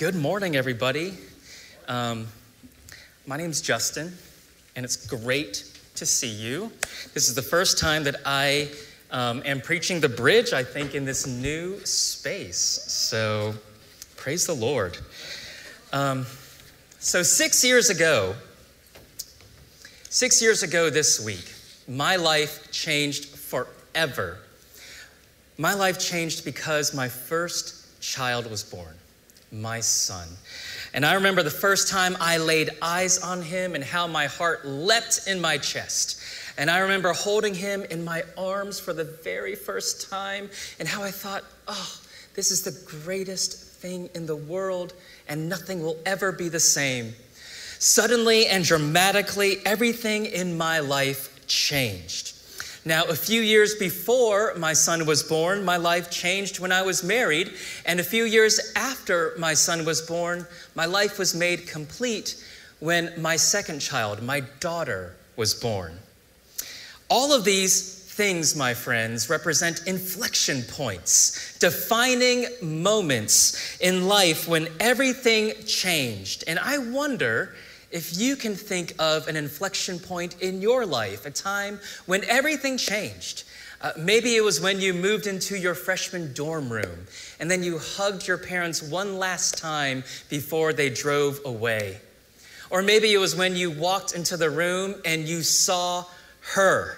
Good morning, everybody. Um, my name's Justin, and it's great to see you. This is the first time that I um, am preaching the bridge, I think, in this new space. So praise the Lord. Um, so, six years ago, six years ago this week, my life changed forever. My life changed because my first child was born my son. And I remember the first time I laid eyes on him and how my heart leapt in my chest. And I remember holding him in my arms for the very first time and how I thought, oh, this is the greatest thing in the world and nothing will ever be the same. Suddenly and dramatically, everything in my life changed. Now, a few years before my son was born, my life changed when I was married. And a few years after my son was born, my life was made complete when my second child, my daughter, was born. All of these things, my friends, represent inflection points, defining moments in life when everything changed. And I wonder if you can think of an inflection point in your life, a time when everything changed. Uh, maybe it was when you moved into your freshman dorm room and then you hugged your parents one last time before they drove away. Or maybe it was when you walked into the room and you saw her.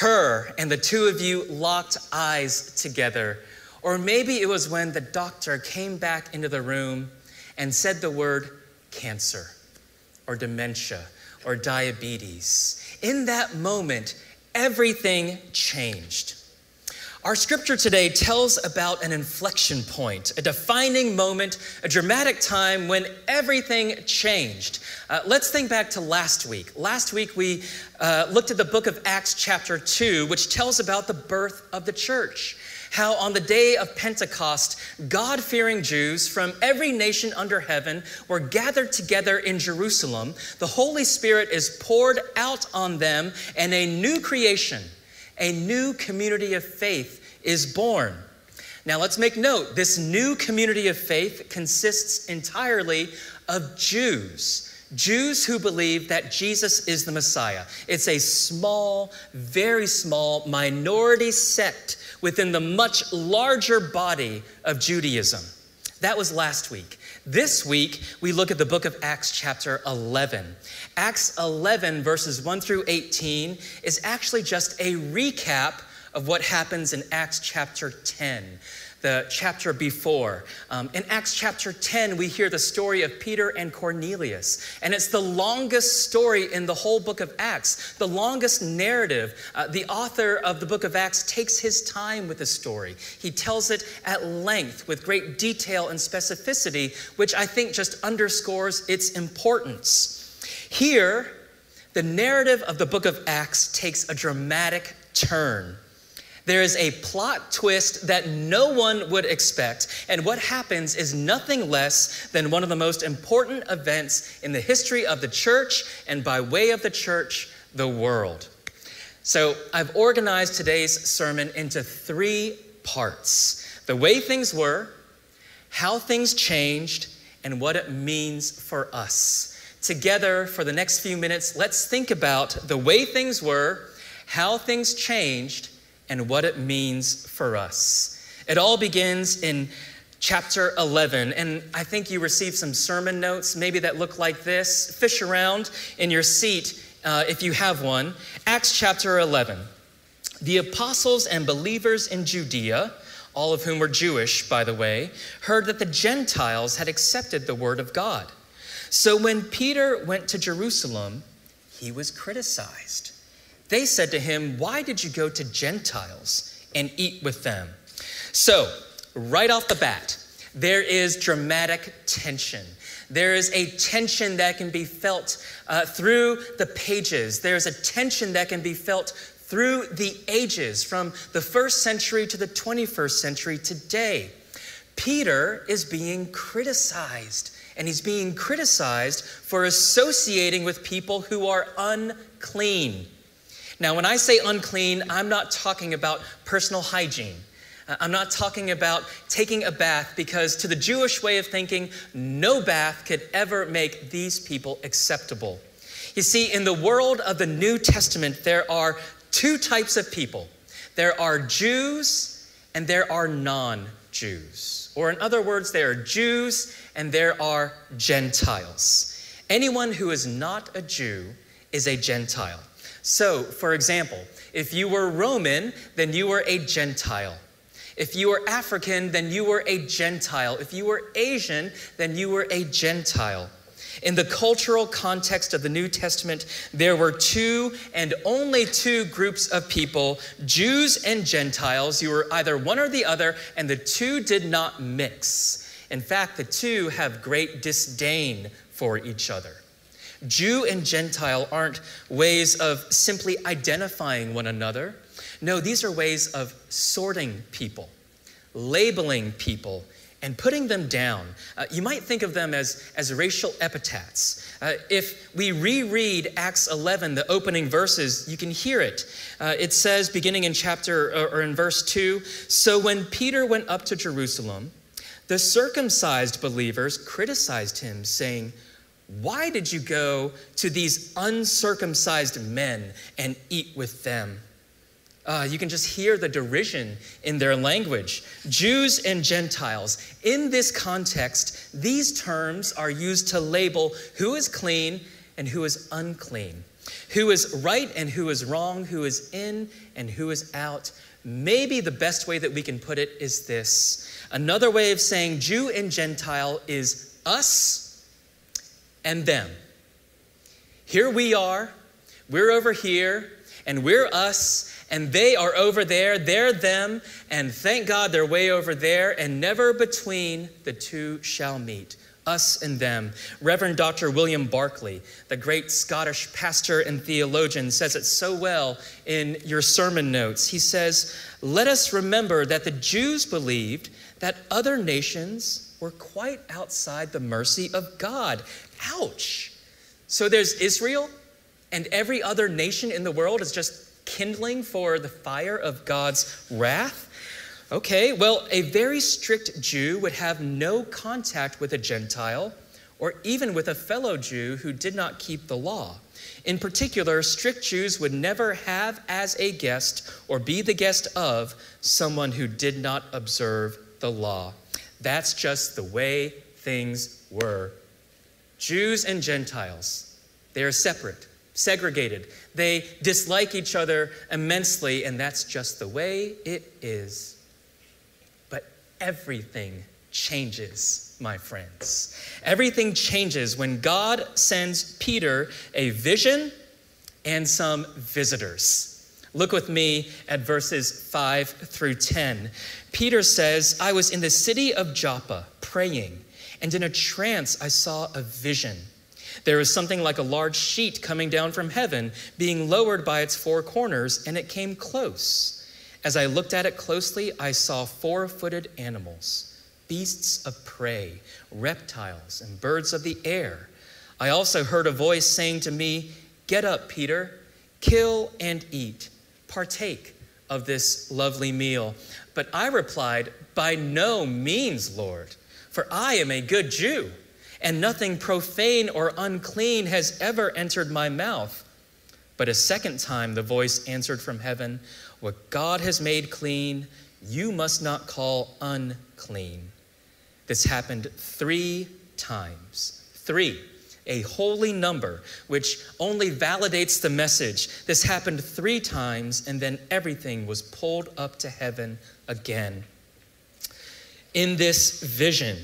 Her, and the two of you locked eyes together. Or maybe it was when the doctor came back into the room and said the word cancer or dementia or diabetes. In that moment, everything changed. Our scripture today tells about an inflection point, a defining moment, a dramatic time when everything changed. Uh, let's think back to last week. Last week, we uh, looked at the book of Acts, chapter 2, which tells about the birth of the church how on the day of Pentecost, God fearing Jews from every nation under heaven were gathered together in Jerusalem. The Holy Spirit is poured out on them, and a new creation, a new community of faith is born. Now, let's make note this new community of faith consists entirely of Jews. Jews who believe that Jesus is the Messiah. It's a small, very small minority sect within the much larger body of Judaism. That was last week. This week, we look at the book of Acts, chapter 11. Acts 11, verses 1 through 18, is actually just a recap of what happens in Acts chapter 10 the chapter before. Um, in Acts chapter 10, we hear the story of Peter and Cornelius. And it's the longest story in the whole book of Acts, the longest narrative. Uh, the author of the book of Acts takes his time with the story. He tells it at length with great detail and specificity, which I think just underscores its importance. Here, the narrative of the book of Acts takes a dramatic turn. There is a plot twist that no one would expect, and what happens is nothing less than one of the most important events in the history of the church, and by way of the church, the world. So I've organized today's sermon into three parts the way things were, how things changed, and what it means for us. Together, for the next few minutes, let's think about the way things were, how things changed, and what it means for us. It all begins in chapter 11, and I think you received some sermon notes, maybe that look like this. Fish around in your seat uh, if you have one. Acts chapter 11. The apostles and believers in Judea, all of whom were Jewish, by the way, heard that the Gentiles had accepted the word of God. So when Peter went to Jerusalem, he was criticized. They said to him, Why did you go to Gentiles and eat with them? So, right off the bat, there is dramatic tension. There is a tension that can be felt uh, through the pages. There's a tension that can be felt through the ages, from the first century to the 21st century today. Peter is being criticized, and he's being criticized for associating with people who are unclean. Now, when I say unclean, I'm not talking about personal hygiene. Uh, I'm not talking about taking a bath because, to the Jewish way of thinking, no bath could ever make these people acceptable. You see, in the world of the New Testament, there are two types of people there are Jews and there are non Jews. Or, in other words, there are Jews and there are Gentiles. Anyone who is not a Jew is a Gentile. So, for example, if you were Roman, then you were a Gentile. If you were African, then you were a Gentile. If you were Asian, then you were a Gentile. In the cultural context of the New Testament, there were two and only two groups of people Jews and Gentiles. You were either one or the other, and the two did not mix. In fact, the two have great disdain for each other. Jew and Gentile aren't ways of simply identifying one another. No, these are ways of sorting people, labeling people, and putting them down. Uh, you might think of them as, as racial epithets. Uh, if we reread Acts 11, the opening verses, you can hear it. Uh, it says, beginning in chapter or in verse 2 So when Peter went up to Jerusalem, the circumcised believers criticized him, saying, Why did you go to these uncircumcised men and eat with them? Uh, you can just hear the derision in their language. Jews and Gentiles. In this context, these terms are used to label who is clean and who is unclean, who is right and who is wrong, who is in and who is out. Maybe the best way that we can put it is this another way of saying Jew and Gentile is us and them. Here we are, we're over here, and we're us, and they are over there, they're them, and thank God they're way over there, and never between the two shall meet. Us and them. Reverend Dr. William Barclay, the great Scottish pastor and theologian, says it so well in your sermon notes. He says, Let us remember that the Jews believed that other nations were quite outside the mercy of God. Ouch. So there's Israel, and every other nation in the world is just kindling for the fire of God's wrath? Okay, well, a very strict Jew would have no contact with a Gentile or even with a fellow Jew who did not keep the law. In particular, strict Jews would never have as a guest or be the guest of someone who did not observe the law. That's just the way things were. Jews and Gentiles, they are separate segregated. They dislike each other immensely, and that's just the way it is. But everything changes, my friends. Everything changes when God sends Peter a vision and some visitors. Look with me at verses 5 through 10. Peter says, I was in the city of Joppa praying, and in a trance I saw a vision. There was something like a large sheet coming down from heaven, being lowered by its four corners, and it came close. As I looked at it closely, I saw four footed animals, beasts of prey, reptiles, and birds of the air. I also heard a voice saying to me, Get up, Peter, kill and eat, partake of this lovely meal. But I replied, By no means, Lord, for I am a good Jew and nothing profane or unclean has ever entered my mouth. But a second time the voice answered from heaven, What God has made clean, you must not call unclean. This happened three times. Three, a holy number, which only validates the message. This happened three times, and then everything was pulled up to heaven again. In this vision,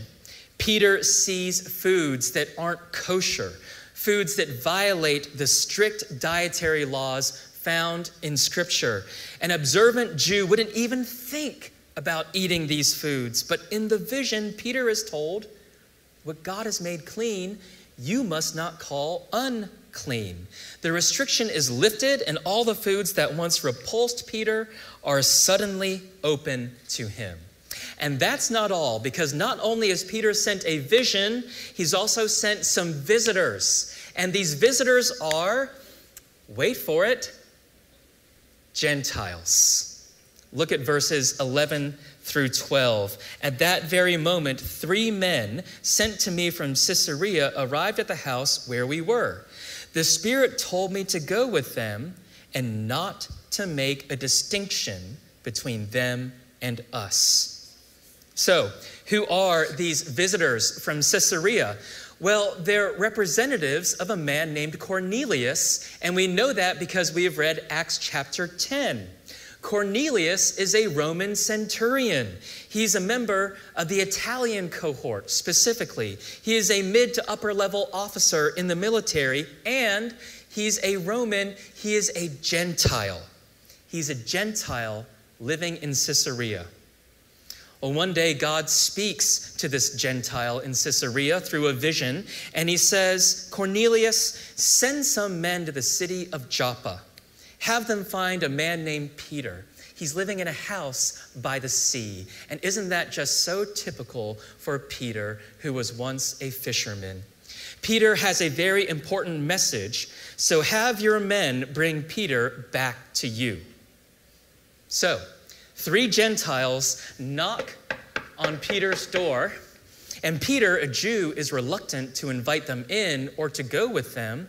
Peter sees foods that aren't kosher, foods that violate the strict dietary laws found in Scripture. An observant Jew wouldn't even think about eating these foods, but in the vision, Peter is told, What God has made clean, you must not call unclean. The restriction is lifted, and all the foods that once repulsed Peter are suddenly open to him. And that's not all, because not only has Peter sent a vision, he's also sent some visitors. And these visitors are, wait for it, Gentiles. Look at verses 11 through 12. At that very moment, three men sent to me from Caesarea arrived at the house where we were. The Spirit told me to go with them and not to make a distinction between them and us. So, who are these visitors from Caesarea? Well, they're representatives of a man named Cornelius, and we know that because we have read Acts chapter 10. Cornelius is a Roman centurion. He's a member of the Italian cohort specifically. He is a mid to upper level officer in the military, and he's a Roman. He is a Gentile. He's a Gentile living in Caesarea. Well, one day God speaks to this Gentile in Caesarea through a vision, and he says, Cornelius, send some men to the city of Joppa. Have them find a man named Peter. He's living in a house by the sea. And isn't that just so typical for Peter, who was once a fisherman? Peter has a very important message, so have your men bring Peter back to you. So, Three Gentiles knock on Peter's door, and Peter, a Jew, is reluctant to invite them in or to go with them.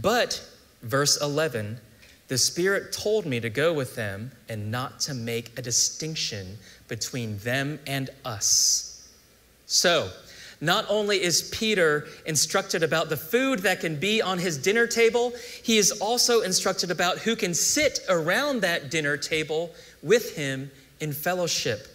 But, verse 11, the Spirit told me to go with them and not to make a distinction between them and us. So, not only is Peter instructed about the food that can be on his dinner table, he is also instructed about who can sit around that dinner table with him in fellowship.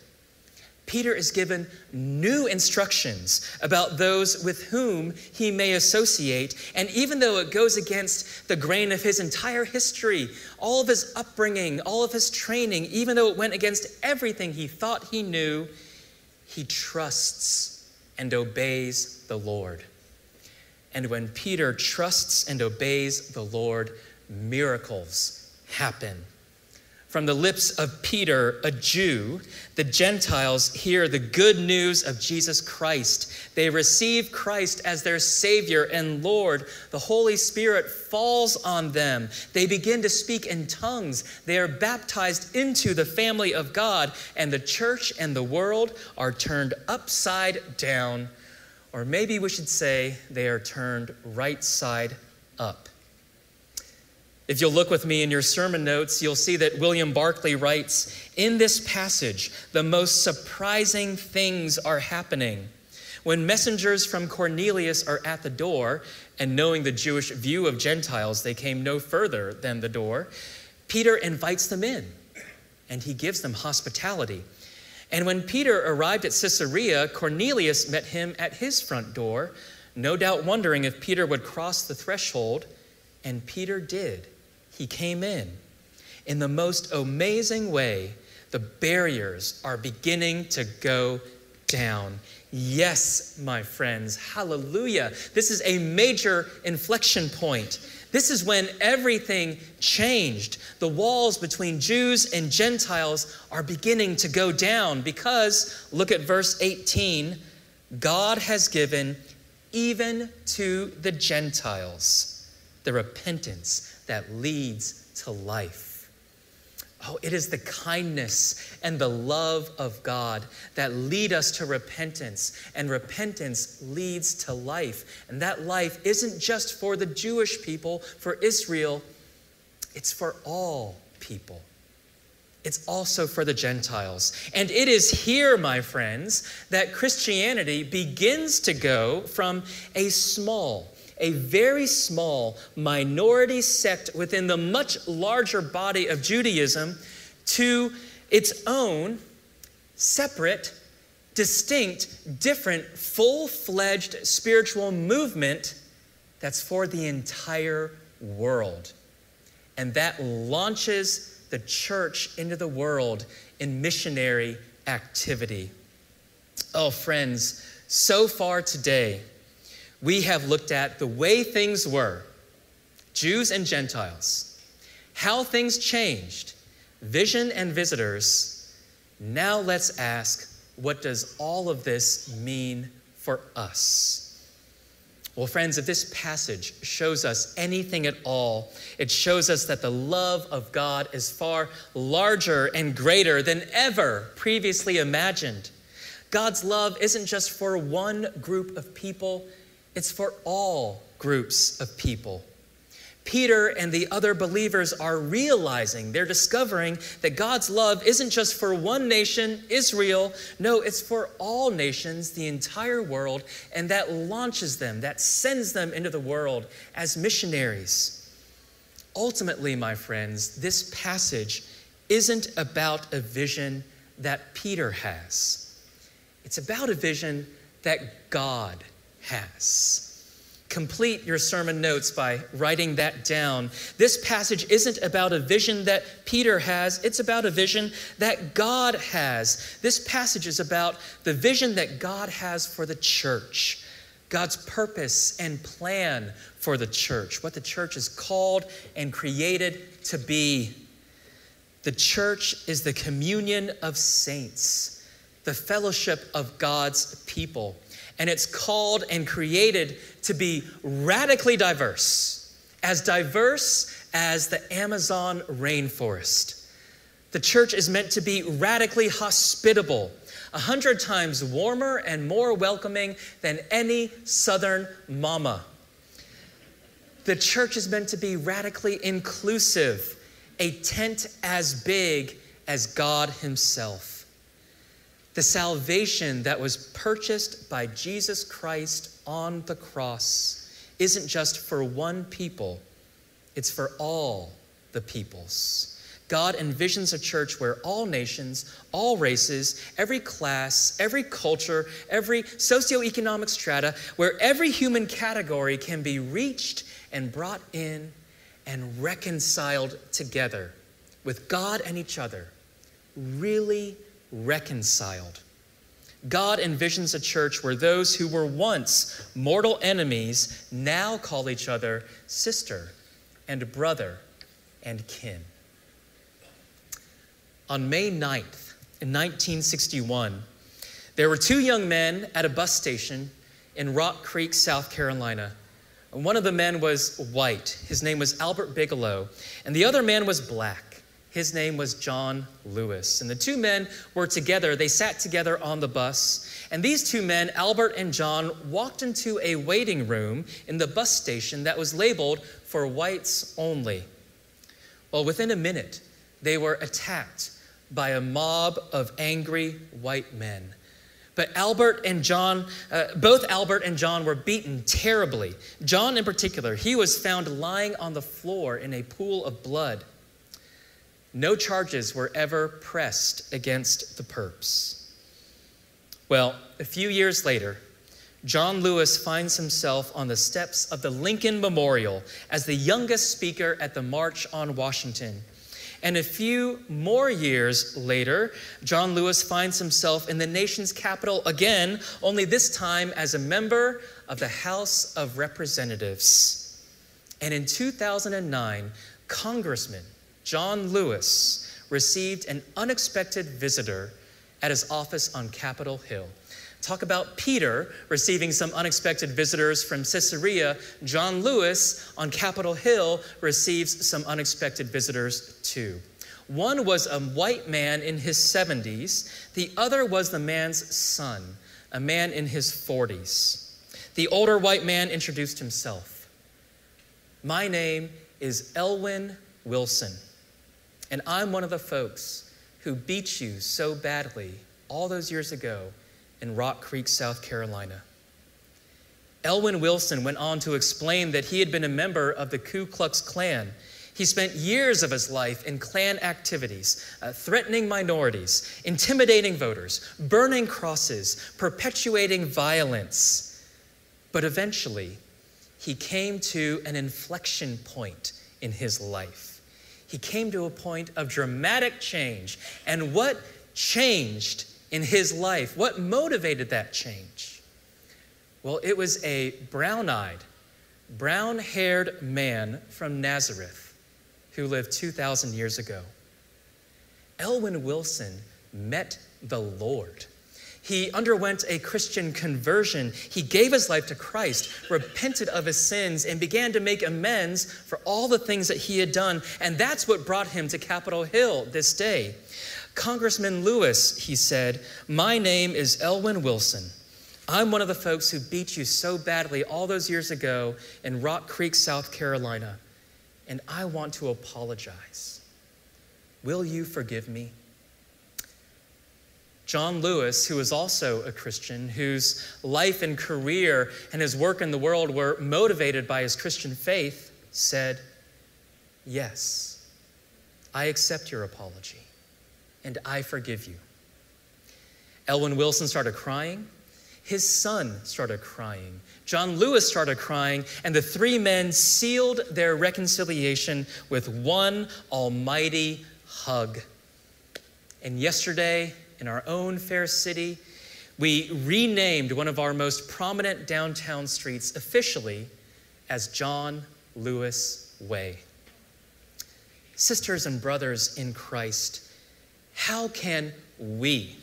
Peter is given new instructions about those with whom he may associate. And even though it goes against the grain of his entire history, all of his upbringing, all of his training, even though it went against everything he thought he knew, he trusts and obeys the Lord. And when Peter trusts and obeys the Lord, miracles happen. From the lips of Peter, a Jew, the Gentiles hear the good news of Jesus Christ. They receive Christ as their Savior and Lord. The Holy Spirit falls on them. They begin to speak in tongues. They are baptized into the family of God, and the church and the world are turned upside down. Or maybe we should say they are turned right side up. If you'll look with me in your sermon notes, you'll see that William Barclay writes In this passage, the most surprising things are happening. When messengers from Cornelius are at the door, and knowing the Jewish view of Gentiles, they came no further than the door, Peter invites them in and he gives them hospitality. And when Peter arrived at Caesarea, Cornelius met him at his front door, no doubt wondering if Peter would cross the threshold, and Peter did he came in. In the most amazing way, the barriers are beginning to go down. Yes, my friends, hallelujah. This is a major inflection point. This is when everything changed. The walls between Jews and Gentiles are beginning to go down because, look at verse 18 God has given even to the Gentiles the repentance that leads to life. Oh, it is the kindness and the love of God that lead us to repentance, and repentance leads to life. And that life isn't just for the Jewish people, for Israel, it's for all people. It's also for the Gentiles. And it is here, my friends, that Christianity begins to go from a small, a very small minority sect within the much larger body of Judaism to its own separate, distinct, different, full fledged spiritual movement that's for the entire world. And that launches the church into the world in missionary activity. Oh, friends, so far today, we have looked at the way things were, Jews and Gentiles, how things changed, vision and visitors. Now let's ask what does all of this mean for us? Well, friends, if this passage shows us anything at all, it shows us that the love of God is far larger and greater than ever previously imagined. God's love isn't just for one group of people, it's for all groups of people. Peter and the other believers are realizing, they're discovering that God's love isn't just for one nation, Israel. No, it's for all nations, the entire world, and that launches them, that sends them into the world as missionaries. Ultimately, my friends, this passage isn't about a vision that Peter has, it's about a vision that God has complete your sermon notes by writing that down. This passage isn't about a vision that Peter has, it's about a vision that God has. This passage is about the vision that God has for the church. God's purpose and plan for the church, what the church is called and created to be. The church is the communion of saints, the fellowship of God's people and it's called and created to be radically diverse, as diverse as the Amazon rainforest. The church is meant to be radically hospitable, a hundred times warmer and more welcoming than any southern mama. The church is meant to be radically inclusive, a tent as big as God Himself. The salvation that was purchased by Jesus Christ on the cross isn't just for one people, it's for all the peoples. God envisions a church where all nations, all races, every class, every culture, every socioeconomic strata, where every human category can be reached and brought in and reconciled together with God and each other. Really reconciled. God envisions a church where those who were once mortal enemies now call each other sister and brother and kin. On May 9th, in 1961, there were two young men at a bus station in Rock Creek, South Carolina. One of the men was white. His name was Albert Bigelow, and the other man was black. His name was John Lewis. And the two men were together. They sat together on the bus. And these two men, Albert and John, walked into a waiting room in the bus station that was labeled for whites only. Well, within a minute, they were attacked by a mob of angry white men. But Albert and John, uh, both Albert and John were beaten terribly. John, in particular, he was found lying on the floor in a pool of blood. No charges were ever pressed against the perps. Well, a few years later, John Lewis finds himself on the steps of the Lincoln Memorial as the youngest speaker at the March on Washington. And a few more years later, John Lewis finds himself in the nation's capital again, only this time as a member of the House of Representatives. And in 2009, Congressman John Lewis received an unexpected visitor at his office on Capitol Hill. Talk about Peter receiving some unexpected visitors from Caesarea. John Lewis on Capitol Hill receives some unexpected visitors too. One was a white man in his 70s, the other was the man's son, a man in his 40s. The older white man introduced himself. My name is Elwin Wilson. And I'm one of the folks who beat you so badly all those years ago in Rock Creek, South Carolina. Elwin Wilson went on to explain that he had been a member of the Ku Klux Klan. He spent years of his life in Klan activities, uh, threatening minorities, intimidating voters, burning crosses, perpetuating violence. But eventually, he came to an inflection point in his life he came to a point of dramatic change. And what changed in his life? What motivated that change? Well, it was a brown eyed, brown haired man from Nazareth who lived 2,000 years ago. Elwin Wilson met the Lord. He underwent a Christian conversion. He gave his life to Christ, repented of his sins, and began to make amends for all the things that he had done. And that's what brought him to Capitol Hill this day. Congressman Lewis, he said, My name is Elwin Wilson. I'm one of the folks who beat you so badly all those years ago in Rock Creek, South Carolina, and I want to apologize. Will you forgive me? John Lewis, who was also a Christian, whose life and career and his work in the world were motivated by his Christian faith, said, Yes, I accept your apology and I forgive you. Elwin Wilson started crying. His son started crying. John Lewis started crying, and the three men sealed their reconciliation with one almighty hug. And yesterday, in our own fair city, we renamed one of our most prominent downtown streets officially as John Lewis Way. Sisters and brothers in Christ, how can we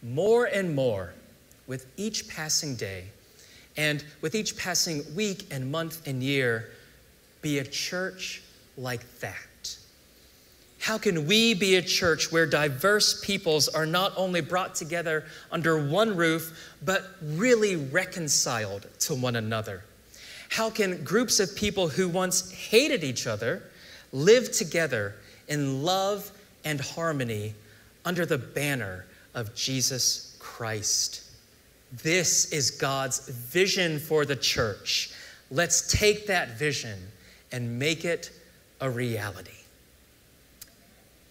more and more with each passing day and with each passing week and month and year be a church like that? How can we be a church where diverse peoples are not only brought together under one roof, but really reconciled to one another? How can groups of people who once hated each other live together in love and harmony under the banner of Jesus Christ? This is God's vision for the church. Let's take that vision and make it a reality.